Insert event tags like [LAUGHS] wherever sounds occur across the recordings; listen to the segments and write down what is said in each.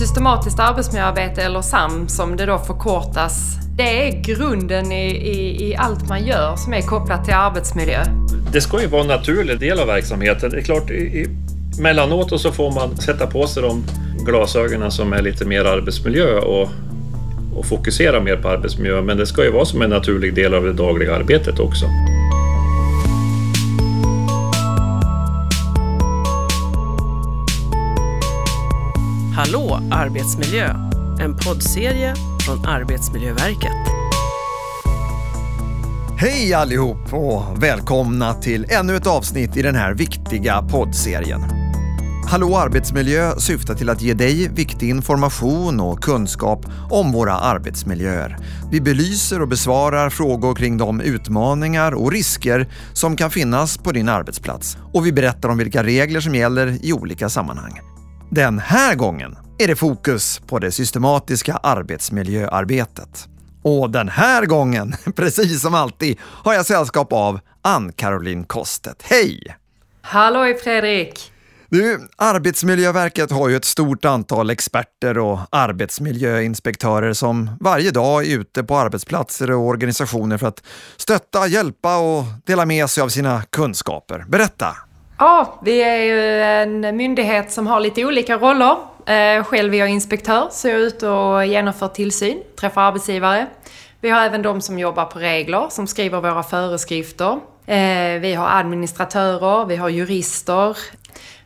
Systematiskt arbetsmiljöarbete, eller SAM som det då förkortas, det är grunden i, i, i, allt man gör som är kopplat till arbetsmiljö. Det ska ju vara en naturlig del av verksamheten. Det är klart, i, mellanåt så får man sätta på sig de glasögonen som är lite mer arbetsmiljö och, och fokusera mer på arbetsmiljö. Men det ska ju vara som en naturlig del av det dagliga arbetet också. Arbetsmiljö! En poddserie från Arbetsmiljöverket. Hej allihop och välkomna till ännu ett avsnitt i den här viktiga poddserien. Hallå arbetsmiljö syftar till att ge dig viktig information och kunskap om våra arbetsmiljöer. Vi belyser och besvarar frågor kring de utmaningar och risker som kan finnas på din arbetsplats och vi berättar om vilka regler som gäller i olika sammanhang. Den här gången är det fokus på det systematiska arbetsmiljöarbetet. Och den här gången, [LAUGHS] precis som alltid, har jag sällskap av Ann-Caroline Kostet. Hej! Halloj Fredrik! Du, Arbetsmiljöverket har ju ett stort antal experter och arbetsmiljöinspektörer som varje dag är ute på arbetsplatser och organisationer för att stötta, hjälpa och dela med sig av sina kunskaper. Berätta! Ja, vi är ju en myndighet som har lite olika roller. Eh, själv är jag inspektör, så jag är ute och genomför tillsyn, träffar arbetsgivare. Vi har även de som jobbar på regler, som skriver våra föreskrifter. Eh, vi har administratörer, vi har jurister.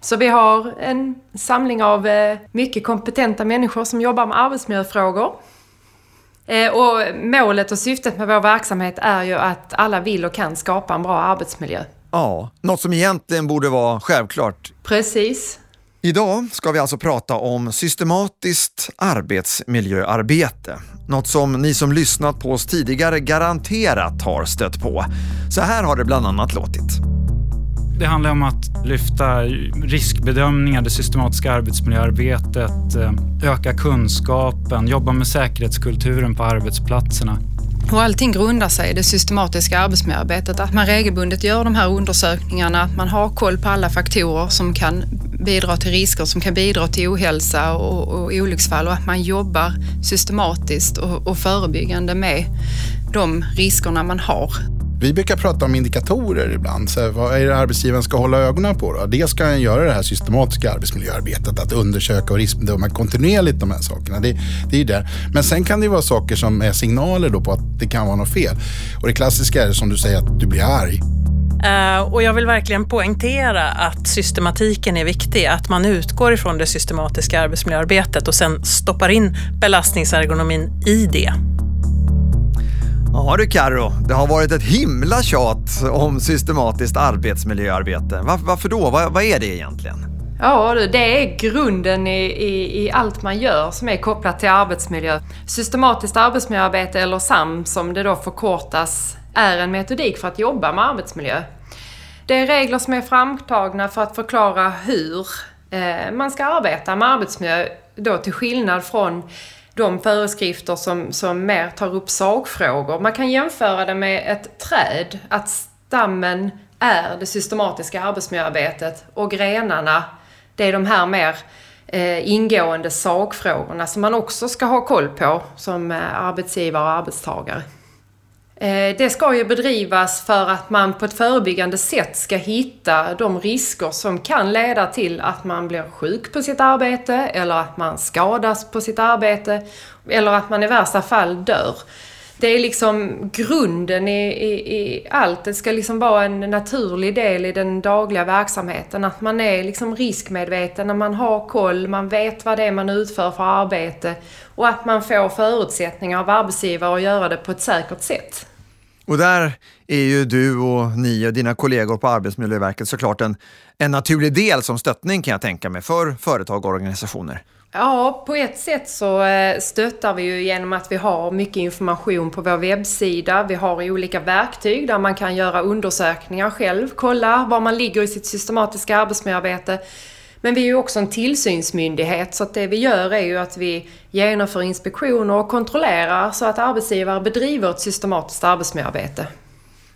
Så vi har en samling av eh, mycket kompetenta människor som jobbar med arbetsmiljöfrågor. Och målet och syftet med vår verksamhet är ju att alla vill och kan skapa en bra arbetsmiljö. Ja, något som egentligen borde vara självklart. Precis. Idag ska vi alltså prata om systematiskt arbetsmiljöarbete. Något som ni som lyssnat på oss tidigare garanterat har stött på. Så här har det bland annat låtit. Det handlar om att lyfta riskbedömningar, det systematiska arbetsmiljöarbetet, eh, öka kunskapen, jobba med säkerhetskulturen på arbetsplatserna. Och allting grundar sig i det systematiska arbetsmiljöarbetet. Att man regelbundet gör de här undersökningarna, att man har koll på alla faktorer som kan bidra till risker, som kan bidra till ohälsa och, och olycksfall och att man jobbar systematiskt och, och förebyggande med de riskerna man har. Vi brukar prata om indikatorer ibland. Så vad är det arbetsgivaren ska hålla ögonen på? Då? Dels ska han göra det här systematiska arbetsmiljöarbetet, att undersöka och riskbedöma kontinuerligt de här sakerna. Det, det är där. Men sen kan det vara saker som är signaler då på att det kan vara något fel. Och det klassiska är som du säger att du blir arg. Uh, och jag vill verkligen poängtera att systematiken är viktig, att man utgår ifrån det systematiska arbetsmiljöarbetet och sen stoppar in belastningsergonomin i det. Ja du Karo, det har varit ett himla tjat om systematiskt arbetsmiljöarbete. Varför då? Vad, vad är det egentligen? Ja det är grunden i, i, i, allt man gör som är kopplat till arbetsmiljö. Systematiskt arbetsmiljöarbete, eller SAM som det då förkortas, är en metodik för att jobba med arbetsmiljö. Det är regler som är framtagna för att förklara hur eh, man ska arbeta med arbetsmiljö, då till skillnad från de föreskrifter som, som mer tar upp sakfrågor. Man kan jämföra det med ett träd, att stammen är det systematiska arbetsmiljöarbetet och grenarna, det är de här mer eh, ingående sakfrågorna som man också ska ha koll på som eh, arbetsgivare och arbetstagare. Eh, det ska ju bedrivas för att man på ett förebyggande sätt ska hitta de risker som kan leda till att man blir sjuk på sitt arbete eller att man skadas på sitt arbete eller att man i värsta fall dör. Det är liksom grunden i, i, i allt. Det ska liksom vara en naturlig del i den dagliga verksamheten. Att man är liksom riskmedveten, när man har koll, man vet vad det är man utför för arbete och att man får förutsättningar av arbetsgivare att göra det på ett säkert sätt. Och där är ju du och ni och dina kollegor på Arbetsmiljöverket såklart en, en naturlig del som stöttning kan jag tänka mig för företag och organisationer. Ja, på ett sätt så eh, stöttar vi ju genom att vi har mycket information på vår webbsida. Vi har olika verktyg där man kan göra undersökningar själv, kolla var man ligger i sitt systematiska arbetsmiljöarbete. Men vi är ju också en tillsynsmyndighet så att det vi gör är ju att vi genomför inspektioner och kontrollerar så att arbetsgivare bedriver ett systematiskt arbetsmiljöarbete.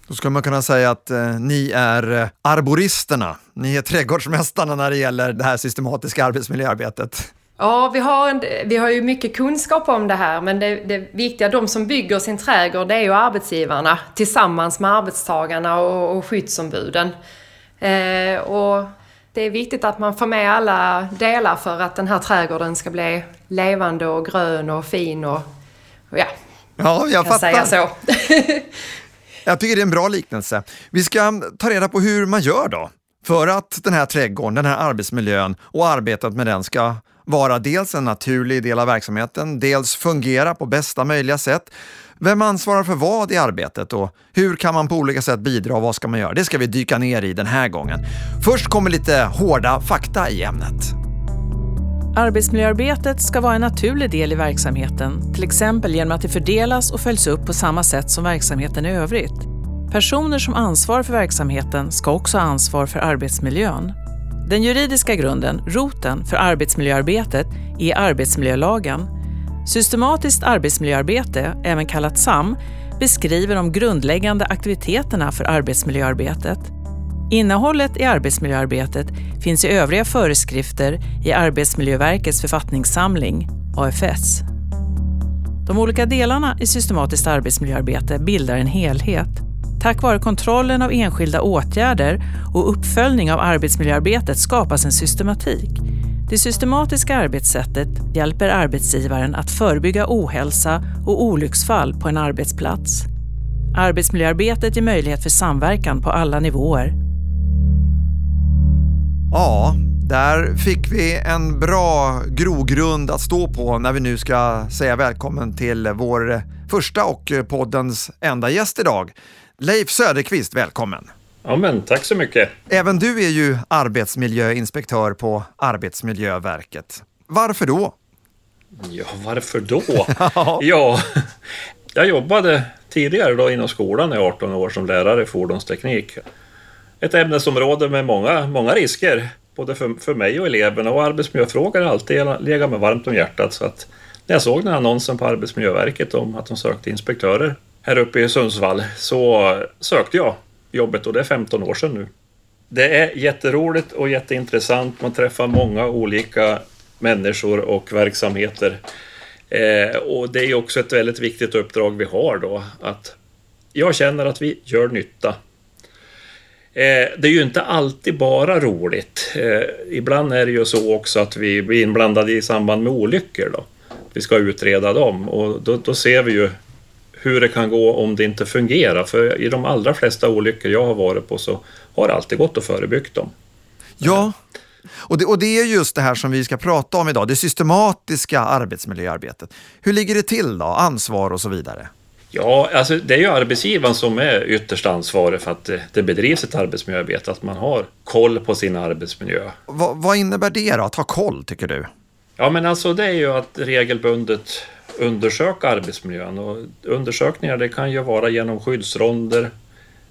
Då skulle man kunna säga att eh, ni är eh, arboristerna. Ni är trädgårdsmästarna när det gäller det här systematiska arbetsmiljöarbetet. Ja, vi har, en, vi har ju mycket kunskap om det här men det, det viktiga, de som bygger sin trädgård, det är ju arbetsgivarna tillsammans med arbetstagarna och, och skyddsombuden. Eh, och det är viktigt att man får med alla delar för att den här trädgården ska bli levande och grön och fin och, och ja, ja, jag kan fattar. säga så. [LAUGHS] Jag tycker det är en bra liknelse. Vi ska ta reda på hur man gör då för att den här trädgården, den här arbetsmiljön och arbetet med den ska vara dels en naturlig del av verksamheten, dels fungera på bästa möjliga sätt. Vem ansvarar för vad i arbetet och hur kan man på olika sätt bidra och vad ska man göra? Det ska vi dyka ner i den här gången. Först kommer lite hårda fakta i ämnet. Arbetsmiljöarbetet ska vara en naturlig del i verksamheten, till exempel genom att det fördelas och följs upp på samma sätt som verksamheten i övrigt. Personer som ansvarar för verksamheten ska också ha ansvar för arbetsmiljön. Den juridiska grunden, roten, för arbetsmiljöarbetet är arbetsmiljölagen. Systematiskt arbetsmiljöarbete, även kallat SAM, beskriver de grundläggande aktiviteterna för arbetsmiljöarbetet. Innehållet i arbetsmiljöarbetet finns i övriga föreskrifter i Arbetsmiljöverkets författningssamling, AFS. De olika delarna i systematiskt arbetsmiljöarbete bildar en helhet. Tack vare kontrollen av enskilda åtgärder och uppföljning av arbetsmiljöarbetet skapas en systematik. Det systematiska arbetssättet hjälper arbetsgivaren att förebygga ohälsa och olycksfall på en arbetsplats. Arbetsmiljöarbetet ger möjlighet för samverkan på alla nivåer. Ja, där fick vi en bra grogrund att stå på när vi nu ska säga välkommen till vår första och poddens enda gäst idag. Leif Söderqvist, välkommen! Ja, men tack så mycket. Även du är ju arbetsmiljöinspektör på Arbetsmiljöverket. Varför då? Ja, varför då? [LAUGHS] ja, jag jobbade tidigare då inom skolan i 18 år som lärare i fordonsteknik. Ett ämnesområde med många, många risker, både för, för mig och eleverna. Och arbetsmiljöfrågor har alltid legat mig varmt om hjärtat. Så att när jag såg den här annonsen på Arbetsmiljöverket om att de sökte inspektörer här uppe i Sundsvall så sökte jag jobbet och det är 15 år sedan nu. Det är jätteroligt och jätteintressant. Man träffar många olika människor och verksamheter. Eh, och det är också ett väldigt viktigt uppdrag vi har då att jag känner att vi gör nytta. Eh, det är ju inte alltid bara roligt. Eh, ibland är det ju så också att vi blir inblandade i samband med olyckor. Då. Vi ska utreda dem och då, då ser vi ju hur det kan gå om det inte fungerar. För i de allra flesta olyckor jag har varit på så har det alltid gått att förebygga dem. Ja, och det, och det är just det här som vi ska prata om idag, det systematiska arbetsmiljöarbetet. Hur ligger det till då? Ansvar och så vidare? Ja, alltså det är ju arbetsgivaren som är ytterst ansvarig för att det, bedrivs ett arbetsmiljöarbete, att man har koll på sin arbetsmiljö. Va, vad innebär det då, att ha koll tycker du? Ja, men alltså det är ju att regelbundet undersöka arbetsmiljön. Och undersökningar det kan ju vara genom skyddsronder,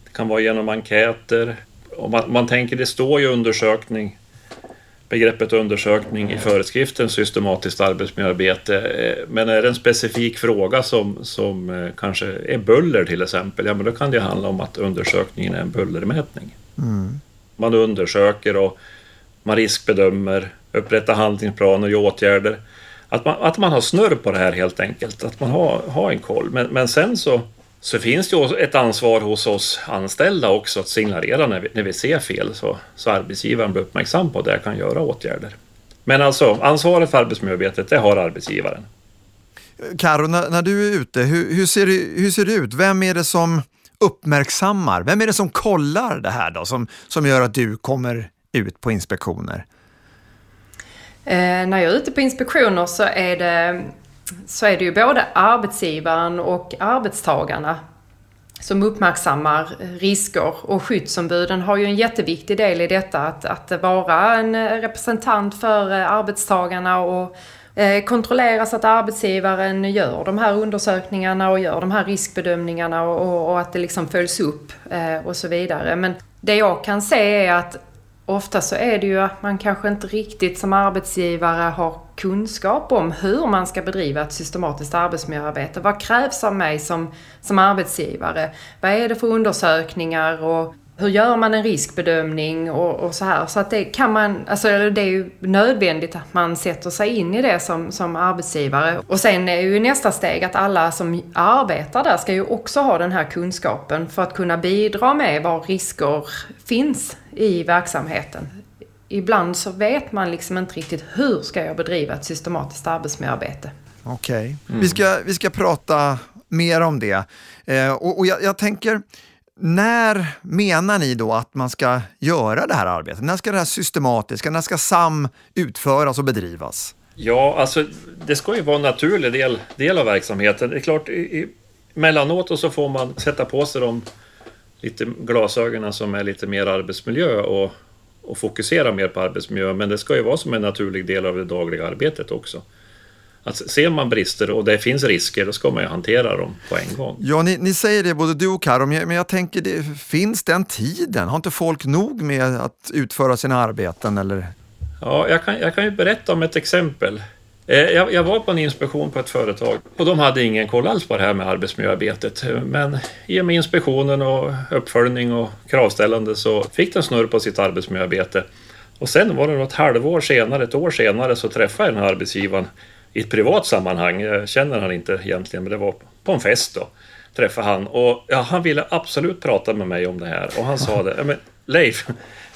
det kan vara genom enkäter. Och man, man tänker, det står ju undersökning, begreppet undersökning i föreskriften systematiskt arbetsmiljöarbete. Eh, men är det en specifik fråga som, som eh, kanske är buller till exempel, ja men då kan det handla om att undersökningen är en bullermätning. Mm. Man undersöker och man riskbedömer, upprättar handlingsplaner och åtgärder att man, att man har snurr på det här helt enkelt, att man har, har en koll. Men, men sen så, så finns det ju ett ansvar hos oss anställda också att signalera när vi, när vi ser fel så, så arbetsgivaren blir uppmärksam på det och kan göra åtgärder. Men alltså, ansvaret för arbetsmiljöarbetet, det har arbetsgivaren. Karo, när, när, du är ute, hur, hur, ser det, hur ser det ut? Vem är det som uppmärksammar? Vem är det som kollar det här då, som, som gör att du kommer ut på inspektioner? Eh, när jag är ute på inspektioner så är, det, så är det ju både arbetsgivaren och arbetstagarna som uppmärksammar risker och skyddsombuden har ju en jätteviktig del i detta att, att vara en representant för eh, arbetstagarna och eh, kontrollera så att arbetsgivaren gör de här undersökningarna och gör de här riskbedömningarna och, och att det liksom följs upp eh, och så vidare. Men det jag kan se är att ofta så är det ju att man kanske inte riktigt som arbetsgivare har kunskap om hur man ska bedriva ett systematiskt arbetsmiljöarbete. Vad krävs av mig som, som arbetsgivare? Vad är det för undersökningar och hur gör man en riskbedömning och, och, så här. Så att det kan man, alltså det är ju nödvändigt att man sätter sig in i det som, som arbetsgivare. Och sen är ju nästa steg att alla som arbetar där ska ju också ha den här kunskapen för att kunna bidra med var risker finns i verksamheten. Ibland så vet man liksom inte riktigt hur ska jag bedriva ett systematiskt arbetsmiljöarbete. Okej, okay. mm. vi, ska, vi ska prata mer om det. Eh, och, och jag, jag tänker, när menar ni då att man ska göra det här arbetet? När ska det här systematiska, när ska SAM utföras och bedrivas? Ja, alltså det ska ju vara en naturlig del, del av verksamheten. Det är klart, i, mellanåt så får man sätta på sig de lite glasögonen som är lite mer arbetsmiljö och, och fokusera mer på arbetsmiljö. Men det ska ju vara som en naturlig del av det dagliga arbetet också att ser man brister och det finns risker, då ska man ju hantera dem på en gång. Ja, ni, ni säger det både du och Karo, men jag tänker, det, finns den tiden? Har inte folk nog med att utföra sina arbeten? Eller? Ja, jag kan, jag kan ju berätta om ett exempel. Eh, jag, jag, var på en inspektion på ett företag och de hade ingen koll alls på det här med arbetsmiljöarbetet. Men i och med inspektionen och uppföljning och kravställande så fick de snurr på sitt arbetsmiljöarbete. Och sen var det något halvår senare, ett år senare, så träffade jag den här arbetsgivaren i ett privat sammanhang. Jag känner han inte egentligen, men det var på en fest då. Träffade han och ja, han ville absolut prata med mig om det här och han sa det. Men Leif,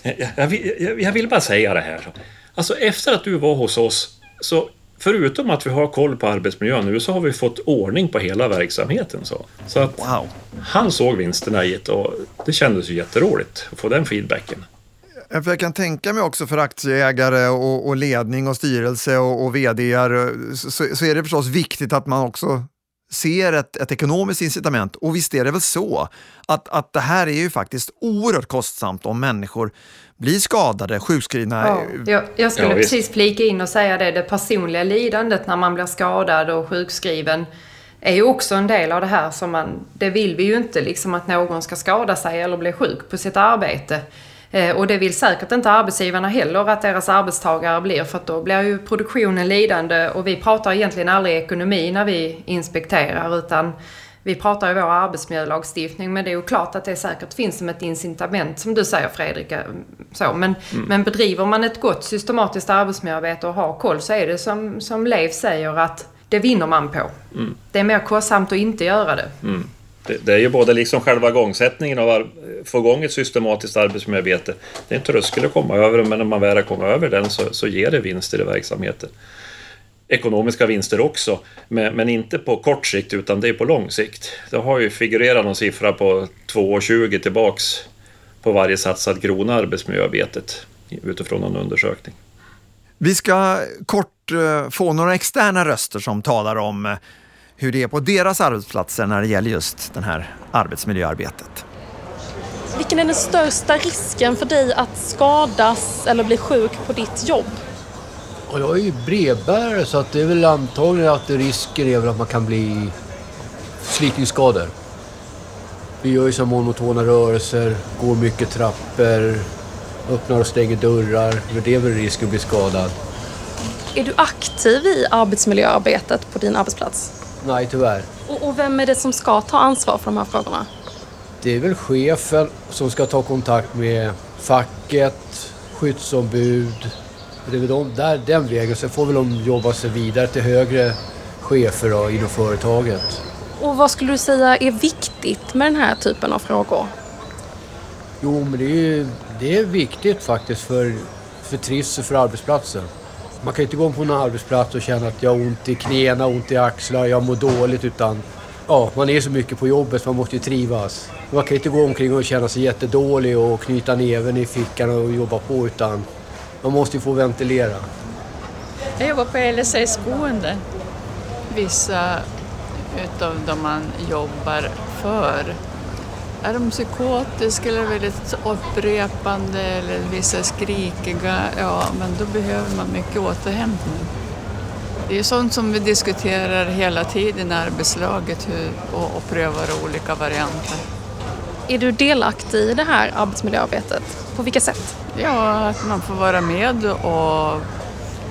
jag, jag, jag vill bara säga det här. Alltså efter att du var hos oss så förutom att vi har koll på arbetsmiljön nu så har vi fått ordning på hela verksamheten. Så, så att wow. han såg vinsterna i det och det kändes ju jätteroligt att få den feedbacken. För jag kan tänka mig också för aktieägare och, och ledning och styrelse och, och vd så, så, är det förstås viktigt att man också ser ett, ett ekonomiskt incitament. Och visst är det väl så att, att det här är ju faktiskt oerhört kostsamt om människor blir skadade, sjukskrivna. Ja, jag, jag skulle ja, precis flika in och säga det, det personliga lidandet när man blir skadad och sjukskriven är ju också en del av det här som man, det vill vi ju inte liksom att någon ska skada sig eller bli sjuk på sitt arbete. Eh, och det vill säkert inte arbetsgivarna heller att deras arbetstagare blir för att då blir ju produktionen lidande och vi pratar egentligen aldrig ekonomi när vi inspekterar utan vi pratar ju vår arbetsmiljölagstiftning men det är ju klart att det säkert finns som ett incitament som du säger Fredrik. Så, men, mm. men bedriver man ett gott systematiskt arbetsmiljöarbete och har koll så är det som, som Leif säger att det vinner man på. Mm. Det är mer kostsamt att inte göra det. Mm. Det, det, är ju både liksom själva igångsättningen av att få igång ett systematiskt arbetsmiljöarbete. Det är en tröskel att komma över men när man väl har kommit över den så, så ger det vinster i verksamheten. Ekonomiska vinster också, men, men, inte på kort sikt utan det är på lång sikt. Det har ju figurerat någon siffra på 2,20 tillbaks på varje satsad krona arbetsmiljöarbetet utifrån någon undersökning. Vi ska kort eh, få några externa röster som talar om eh, hur det är på deras arbetsplatser när det gäller just det här arbetsmiljöarbetet. Vilken är den största risken för dig att skadas eller bli sjuk på ditt jobb? Jag är ju brevbärare så att det är väl antagligen att risken är väl att man kan bli slitningsskador. Vi gör ju så monotona rörelser, går mycket trappor, öppnar och stänger dörrar. Det är väl risken att bli skadad. Är du aktiv i arbetsmiljöarbetet på din arbetsplats? Nej, tyvärr. Och, och, vem är det som ska ta ansvar för de här frågorna? Det är väl chefen som ska ta kontakt med facket, skyddsombud. Det är väl de, där, den vägen. Sen får väl de jobba sig vidare till högre chefer då, inom företaget. Och vad skulle du säga är viktigt med den här typen av frågor? Jo, men det är, det är viktigt faktiskt för, för trivsel för arbetsplatsen. Man kan ju inte gå på en arbetsplats och känna att jag har ont i knäna, ont i axlar, jag mår dåligt utan ja, man är så mycket på jobbet så man måste ju trivas. Man kan inte gå omkring och känna sig jättedålig och knyta näven i fickan och jobba på utan man måste ju få ventilera. Jag jobbar på LSS boende. Vissa utav de man jobbar för är de psykotiska eller väldigt upprepande eller vissa skrikiga, ja men då behöver man mycket återhämtning. Det är sånt som vi diskuterar hela tiden i arbetslaget hur, och, och prövar olika varianter. Är du delaktig i det här arbetsmiljöarbetet? På vilka sätt? Ja, att man får vara med och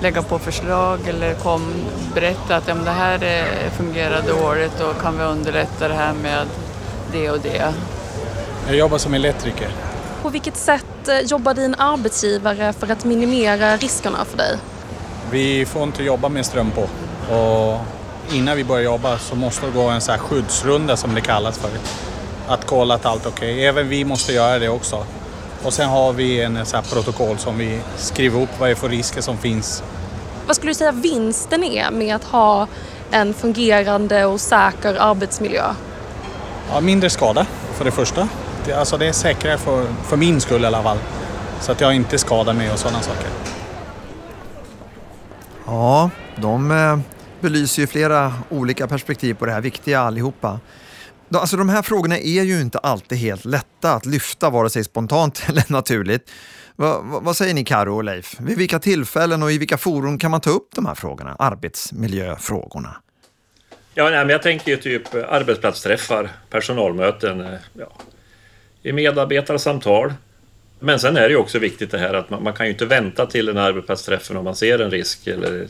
lägga på förslag eller kom, berätta att om det här fungerar dåligt och kan vi underlätta det här med det och det. Jag jobbar som elektriker. På vilket sätt eh, jobbar din arbetsgivare för att minimera riskerna för dig? Vi får inte jobba med ström på. Och innan vi börjar jobba så måste det gå en så här skyddsrunda som det kallas för. Att kolla att allt är okej. Okay. Även vi måste göra det också. Och sen har vi en så protokoll som vi skriver upp vad det är för risker som finns. Vad skulle du säga vinsten är med att ha en fungerande och säker arbetsmiljö? Ja, mindre skada för det första. Det, alltså det är säkrare för, för min skull i alla fall. Så att jag inte skadar mig och sådana saker. Ja, de eh, belyser ju flera olika perspektiv på det här viktiga allihopa. Alltså de här frågorna är ju inte alltid helt lätta att lyfta, vare sig spontant [LAUGHS] eller naturligt. Va, va, vad säger ni Karo och Leif? Vid vilka tillfällen och i vilka forum kan man ta upp de här frågorna, arbetsmiljöfrågorna? Ja, nej, men jag tänker ju typ arbetsplatsträffar, personalmöten, eh, ja, i medarbetarsamtal. Men sen är det ju också viktigt det här att man, man kan ju inte vänta till en arbetsplatsträffen om man ser en risk eller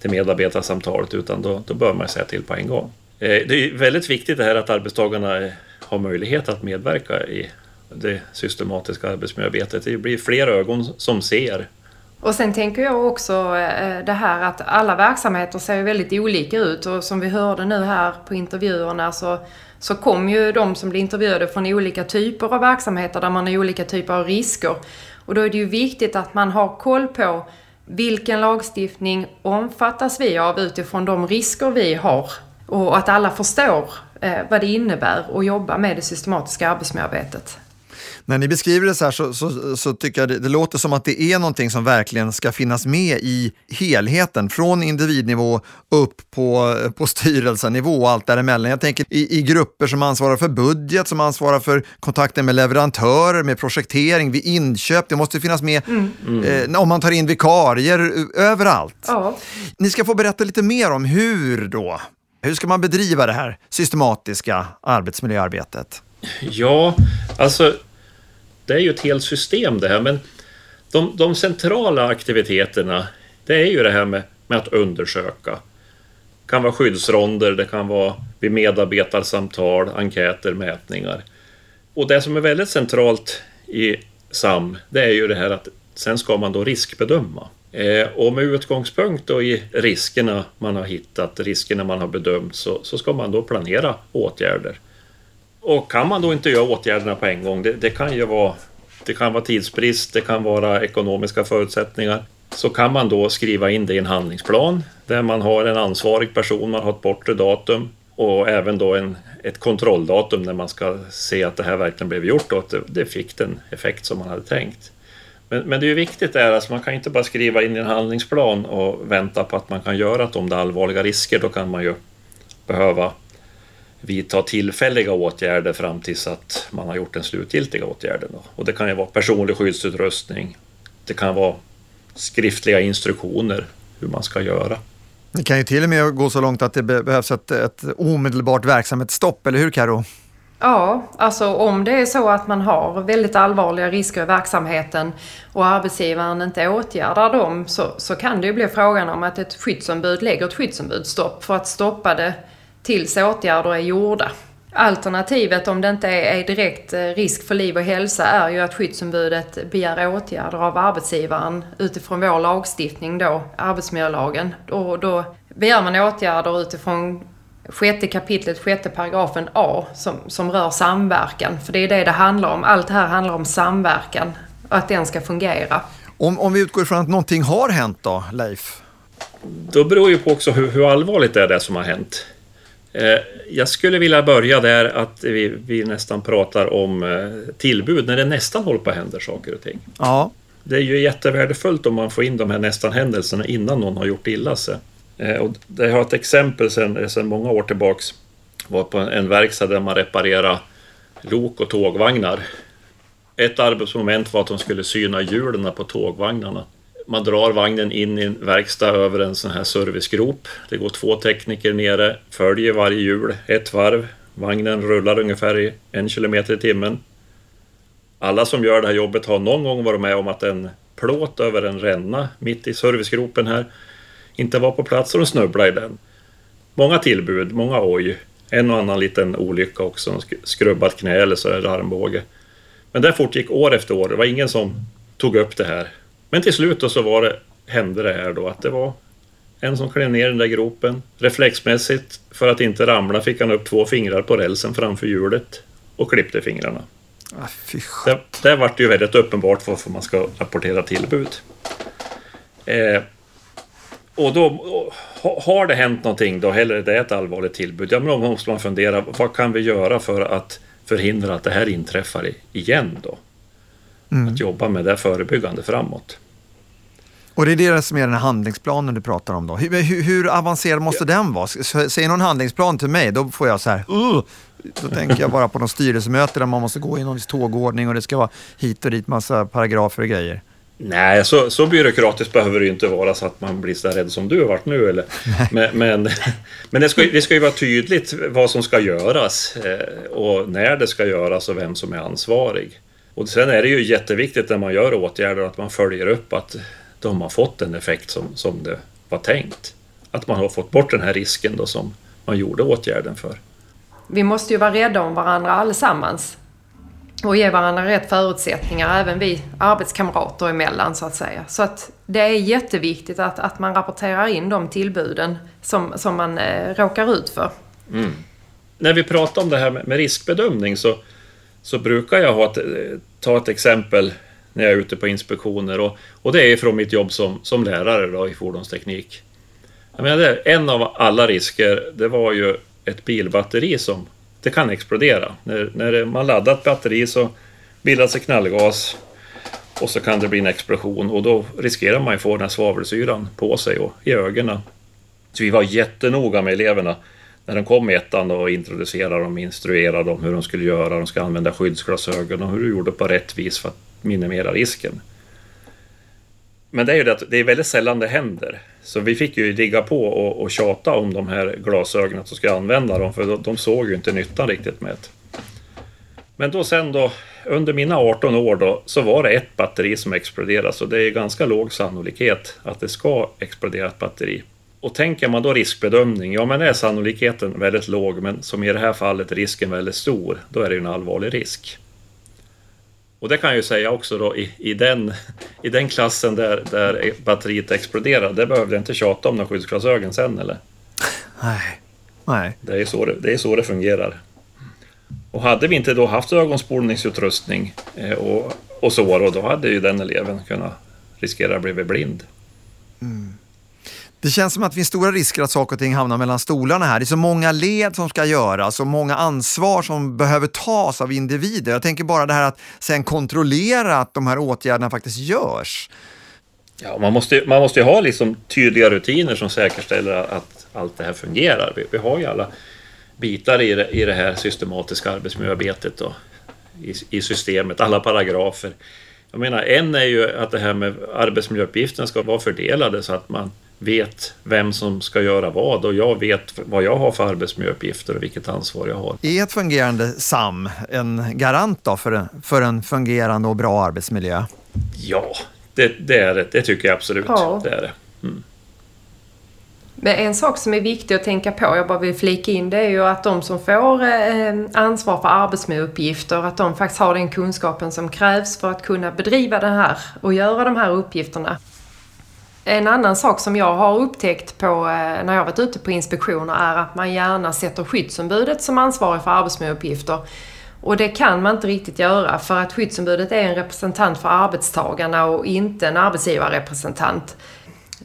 till medarbetarsamtalet utan då, då bör man säga till på en gång. Eh, det är väldigt viktigt det här att arbetstagarna eh, har möjlighet att medverka i det systematiska arbetsmiljöarbetet. Det blir fler ögon som ser. Och sen tänker jag också eh, det här att alla verksamheter ser väldigt olika ut och som vi hörde nu här på intervjuerna så, så kom ju de som blev intervjuade från olika typer av verksamheter där man har olika typer av risker. Och då är det ju viktigt att man har koll på vilken lagstiftning omfattas vi av utifrån de risker vi har och att alla förstår eh, vad det innebär att jobba med det systematiska arbetsmiljöarbetet. När ni beskriver det så här så, så, så tycker jag det, det, låter som att det är någonting som verkligen ska finnas med i helheten, från individnivå upp på, på styrelsenivå och allt däremellan. Jag tänker i, i grupper som ansvarar för budget, som ansvarar för kontakten med leverantörer, med projektering, vid inköp. Det måste finnas med mm. Eh, om man tar in vikarier, överallt. Ja. Ni ska få berätta lite mer om hur då hur ska man bedriva det här systematiska arbetsmiljöarbetet? Ja, alltså det är ju ett helt system det här, men de, de centrala aktiviteterna, det är ju det här med, med att undersöka. Det kan vara skyddsronder, det kan vara vid medarbetarsamtal, enkäter, mätningar. Och det som är väldigt centralt i SAM, det är ju det här att sen ska man då riskbedöma. Eh, och med utgångspunkt då i riskerna man har hittat, riskerna man har bedömt, så, så ska man då planera åtgärder. Och kan man då inte göra åtgärderna på en gång, det, det, kan ju vara, det kan vara tidsbrist, det kan vara ekonomiska förutsättningar, så kan man då skriva in det i en handlingsplan där man har en ansvarig person, man har ett bortre datum och även då en, ett kontrolldatum när man ska se att det här verkligen blev gjort och att det, det fick den effekt som man hade tänkt. Men, men det är ju viktigt att alltså man kan inte bara skriva in i en handlingsplan och vänta på att man kan göra det om det är allvarliga risker. Då kan man ju behöva vidta tillfälliga åtgärder fram tills att man har gjort den slutgiltiga åtgärden. Då. Och det kan ju vara personlig skyddsutrustning. Det kan vara skriftliga instruktioner hur man ska göra. Det kan ju till och med gå så långt att det behövs ett, ett omedelbart verksamhetsstopp, eller hur Karo? Ja, alltså om det är så att man har väldigt allvarliga risker i verksamheten och arbetsgivaren inte åtgärdar dem så, så kan det ju bli frågan om att ett skyddsombud lägger ett skyddsombudsstopp för att stoppa det tills åtgärder är gjorda. Alternativet om det inte är direkt eh, risk för liv och hälsa är ju att skyddsombudet begär åtgärder av arbetsgivaren utifrån vår lagstiftning då, arbetsmiljölagen. Och då begär man åtgärder utifrån sjätte kapitlet, sjätte paragrafen A som, som rör samverkan. För det är det det handlar om. Allt det här handlar om samverkan och att den ska fungera. Om, om vi utgår ifrån att någonting har hänt då, Leif? Då beror ju på också hur, hur allvarligt det är det som har hänt. Eh, jag skulle vilja börja där att vi, vi nästan pratar om eh, tillbud när det nästan håller på att hända saker och ting. Ja. Det är ju jättevärdefullt om man får in de här nästan-händelserna innan någon har gjort illa sig. Eh, och det har ett exempel sedan, sedan många år tillbaks. var på en verkstad där man reparerade lok och tågvagnar. Ett arbetsmoment var att de skulle syna hjulen på tågvagnarna. Man drar vagnen in i en verkstad över en sån här servicegrop. Det går två tekniker nere, följer varje hjul ett varv. Vagnen rullar ungefär i en kilometer i timmen. Alla som gör det här jobbet har någon gång varit med om att en plåt över en ränna mitt i servicegropen här inte var på plats och de snubblade i den. Många tillbud, många oj. En och annan liten olycka också, skrubbat knä eller så är det armbåge. Men det fortgick år efter år. Det var ingen som tog upp det här. Men till slut då så var det, hände det här då att det var en som klev ner i den där gropen. Reflexmässigt, för att inte ramla, fick han upp två fingrar på rälsen framför hjulet och klippte fingrarna. Ah, det, det vart ju väldigt uppenbart varför man ska rapportera tillbud. Eh, och då har det hänt någonting då, eller det är ett allvarligt tillbud, ja, men då måste man fundera, vad kan vi göra för att förhindra att det här inträffar igen då? Mm. Att jobba med det förebyggande framåt. Och det är det som är den här handlingsplanen du pratar om då. Hur, hur, hur avancerad måste ja. den vara? Säg någon handlingsplan till mig, då får jag så här, uh, då tänker jag bara på någon styrelsemöte där man måste gå i någon tågordning och det ska vara hit och dit massa paragrafer och grejer. Nej, så, så byråkratiskt behöver det ju inte vara så att man blir så rädd som du har varit nu. Eller? Men, men, men det, ska, det ska ju vara tydligt vad som ska göras eh, och när det ska göras och vem som är ansvarig. Och sen är det ju jätteviktigt när man gör åtgärder att man följer upp att de har fått den effekt som, som det var tänkt. Att man har fått bort den här risken då som man gjorde åtgärden för. Vi måste ju vara rädda om varandra allesammans och ge varandra rätt förutsättningar, även vi arbetskamrater emellan så att säga. Så att det är jätteviktigt att, att man rapporterar in de tillbuden som, som man eh, råkar ut för. Mm. När vi pratar om det här med, med riskbedömning så, så brukar jag ha ett, eh, ta ett exempel när jag är ute på inspektioner och, och det är från mitt jobb som, som lärare då, i fordonsteknik. Jag menar, det, en av alla risker, det var ju ett bilbatteri som det kan explodera. När, när man laddar ett batteri så bildas det knallgas och så kan det bli en explosion och då riskerar man ju få den här svavelsyran på sig och i ögonen. Så vi var jättenoga med eleverna när de kom i ettan och introducerade dem, instruerade dem hur de skulle göra, de ska använda skyddsglasögon och hur du gjorde på rätt vis för att minimera risken. Men det är ju det att det är väldigt sällan det händer. Så vi fick ju ligga på och, och tjata om de här glasögonen, att de ska använda dem, för de, de såg ju inte nyttan riktigt med det. Men då sen då, under mina 18 år då, så var det ett batteri som exploderade, så det är ganska låg sannolikhet att det ska explodera ett batteri. Och tänker man då riskbedömning, ja men är sannolikheten väldigt låg, men som i det här fallet risken väldigt stor, då är det ju en allvarlig risk. Och det kan jag ju säga också då i, i, den, i den klassen där, där batteriet exploderar, det behövde jag inte tjata om några skyddsglasögon sen eller? Nej. Nej. Det är, så det, det är så det fungerar. Och hade vi inte då haft ögonspolningsutrustning eh, och, och så, då, då hade ju den eleven kunnat riskera att bli blind. Mm. Det känns som att det finns stora risker att saker och ting hamnar mellan stolarna här. Det är så många led som ska göras och många ansvar som behöver tas av individer. Jag tänker bara det här att sen kontrollera att de här åtgärderna faktiskt görs. Ja, man måste, man måste ju ha liksom tydliga rutiner som säkerställer att allt det här fungerar. Vi, vi har ju alla bitar i det, i det här systematiska arbetsmiljöarbetet och i, i systemet, alla paragrafer. Jag menar, en är ju att det här med arbetsmiljöuppgiften ska vara fördelade så att man vet vem som ska göra vad och jag vet vad jag har för arbetsmiljöuppgifter och vilket ansvar jag har. Är ett fungerande SAM en garant då för, en, för en fungerande och bra arbetsmiljö? Ja, det, det är det. Det tycker jag absolut. Ja. Det är det. Mm. Men en sak som är viktig att tänka på, jag bara vill flika in, det är ju att de som får eh, ansvar för arbetsmiljöuppgifter, att de faktiskt har den kunskapen som krävs för att kunna bedriva det här och göra de här uppgifterna. En annan sak som jag har upptäckt på, eh, när jag varit ute på inspektioner är att man gärna sätter skyddsombudet som ansvarig för arbetsmiljöuppgifter. Och det kan man inte riktigt göra för att skyddsombudet är en representant för arbetstagarna och inte en arbetsgivarrepresentant.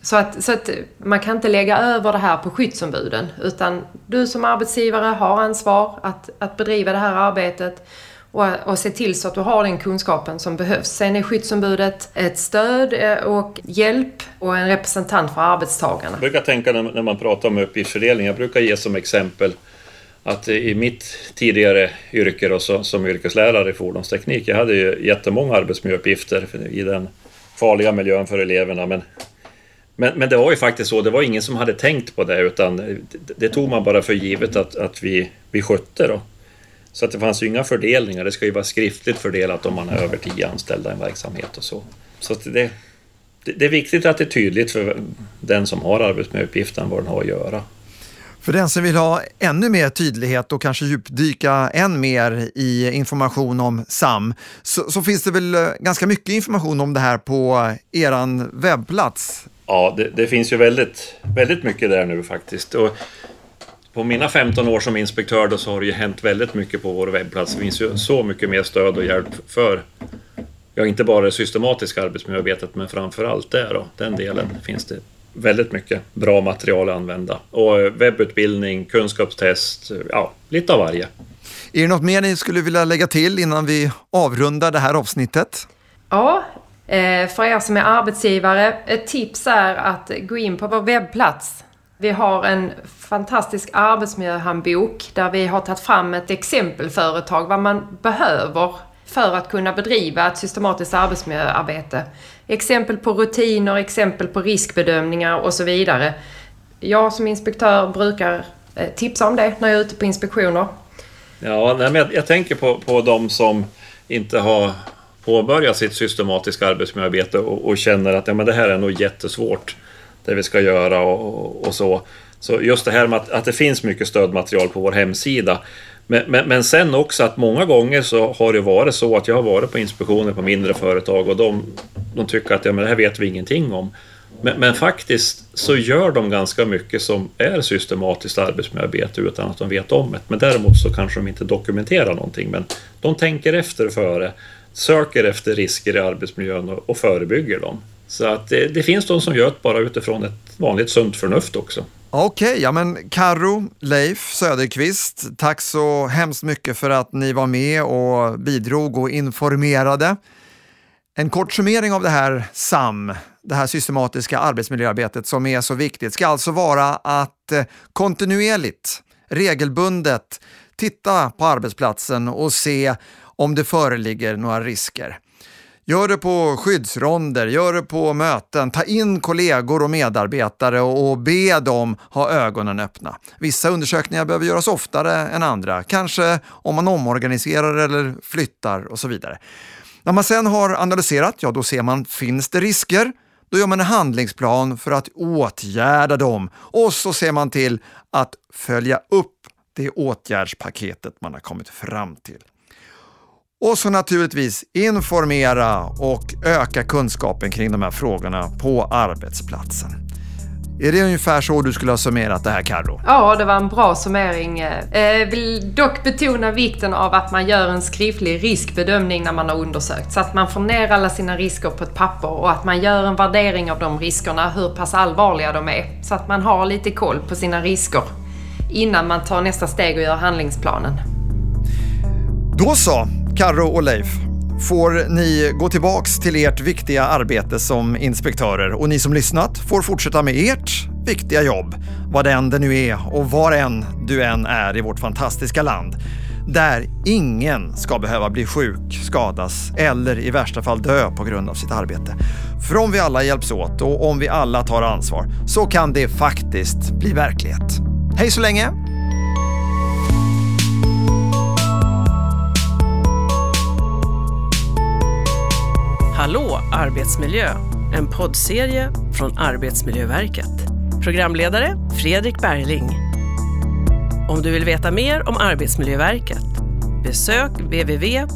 Så att, så att man kan inte lägga över det här på skyddsombuden utan du som arbetsgivare har ansvar att, att bedriva det här arbetet och, och se till så att du har den kunskapen som behövs. Sen är skyddsombudet ett stöd eh, och hjälp och en representant för arbetstagarna. Jag brukar tänka när man pratar om uppgiftsfördelning, jag brukar ge som exempel att i mitt tidigare yrke då, som yrkeslärare i fordonsteknik, jag hade ju jättemånga arbetsmiljöuppgifter i den farliga miljön för eleverna. Men, men, men det var ju faktiskt så, det var ingen som hade tänkt på det utan det, det tog man bara för givet att, att vi, vi skötte. Då. Så att det fanns ju inga fördelningar. Det ska ju vara skriftligt fördelat om man är över tio anställda i en verksamhet och så. Så att det, det är viktigt att det är tydligt för den som har arbetsmiljöuppgiften vad den har att göra. För den som vill ha ännu mer tydlighet och kanske djupdyka än mer i information om SAM så, så finns det väl eh, ganska mycket information om det här på er webbplats? Ja, det, det, finns ju väldigt, väldigt mycket där nu faktiskt. Och på mina 15 år som inspektör då så har det ju hänt väldigt mycket på vår webbplats. Det finns ju så mycket mer stöd och hjälp för ja, inte bara det systematiska arbetsmiljöarbetet men framför allt det då, den delen finns det väldigt mycket bra material att använda. Och eh, webbutbildning, kunskapstest, ja, lite av varje. Är det något mer ni skulle vilja lägga till innan vi avrundar det här avsnittet? Ja, eh, för er som är arbetsgivare, ett tips är att gå in på vår webbplats. Vi har en fantastisk arbetsmiljöhandbok där vi har tagit fram ett exempelföretag, vad man behöver för att kunna bedriva ett systematiskt arbetsmiljöarbete. Exempel på rutiner, exempel på riskbedömningar och så vidare. Jag som inspektör brukar eh, tipsa om det när jag är ute på inspektioner. Ja, nej, men jag, jag tänker på, på de som inte har påbörjat sitt systematiska arbetsmiljöarbete och, och, känner att ja, men det här är nog jättesvårt, det vi ska göra och, och så. Så just det här med att, att, det finns mycket stödmaterial på vår hemsida men, men, men, sen också att många gånger så har det varit så att jag har varit på inspektioner på mindre företag och de, de tycker att ja, men det här vet vi ingenting om. Men, men, faktiskt så gör de ganska mycket som är systematiskt arbetsmiljöarbete utan att de vet om det. Men däremot så kanske de inte dokumenterar någonting. Men de tänker efter före, söker efter risker i arbetsmiljön och, och förebygger dem. Så att det, det finns de som gör det bara utifrån ett vanligt sunt förnuft också. Okej, okay, ja men Karo, Leif Söderqvist, tack så hemskt mycket för att ni var med och bidrog och informerade. En kort summering av det här SAM, det här systematiska arbetsmiljöarbetet som är så viktigt, ska alltså vara att eh, kontinuerligt, regelbundet titta på arbetsplatsen och se om det föreligger några risker. Gör det på skyddsronder, gör det på möten, ta in kollegor och medarbetare och be dem ha ögonen öppna. Vissa undersökningar behöver göras oftare än andra, kanske om man omorganiserar eller flyttar och så vidare. När man sen har analyserat, ja då ser man, finns det risker? Då gör man en handlingsplan för att åtgärda dem och så ser man till att följa upp det åtgärdspaketet man har kommit fram till. Och så naturligtvis informera och öka kunskapen kring de här frågorna på arbetsplatsen. Är det ungefär så du skulle ha summerat det här Carro? Ja, det var en bra summering. Jag eh, vill dock betona vikten av att man gör en skriftlig riskbedömning när man har undersökt. Så att man får ner alla sina risker på ett papper och att man gör en värdering av de riskerna, hur pass allvarliga de är. Så att man har lite koll på sina risker innan man tar nästa steg och gör handlingsplanen. Då så, Karro och Leif, får ni gå tillbaks till ert viktiga arbete som inspektörer och ni som lyssnat får fortsätta med ert viktiga jobb, vad det än det nu är och var än du än är i vårt fantastiska land. Där ingen ska behöva bli sjuk, skadas eller i värsta fall dö på grund av sitt arbete. För om vi alla hjälps åt och om vi alla tar ansvar så kan det faktiskt bli verklighet. Hej så länge! Hallå arbetsmiljö! En poddserie från Arbetsmiljöverket. Programledare Fredrik Bergling. Om du vill veta mer om Arbetsmiljöverket besök www.av.se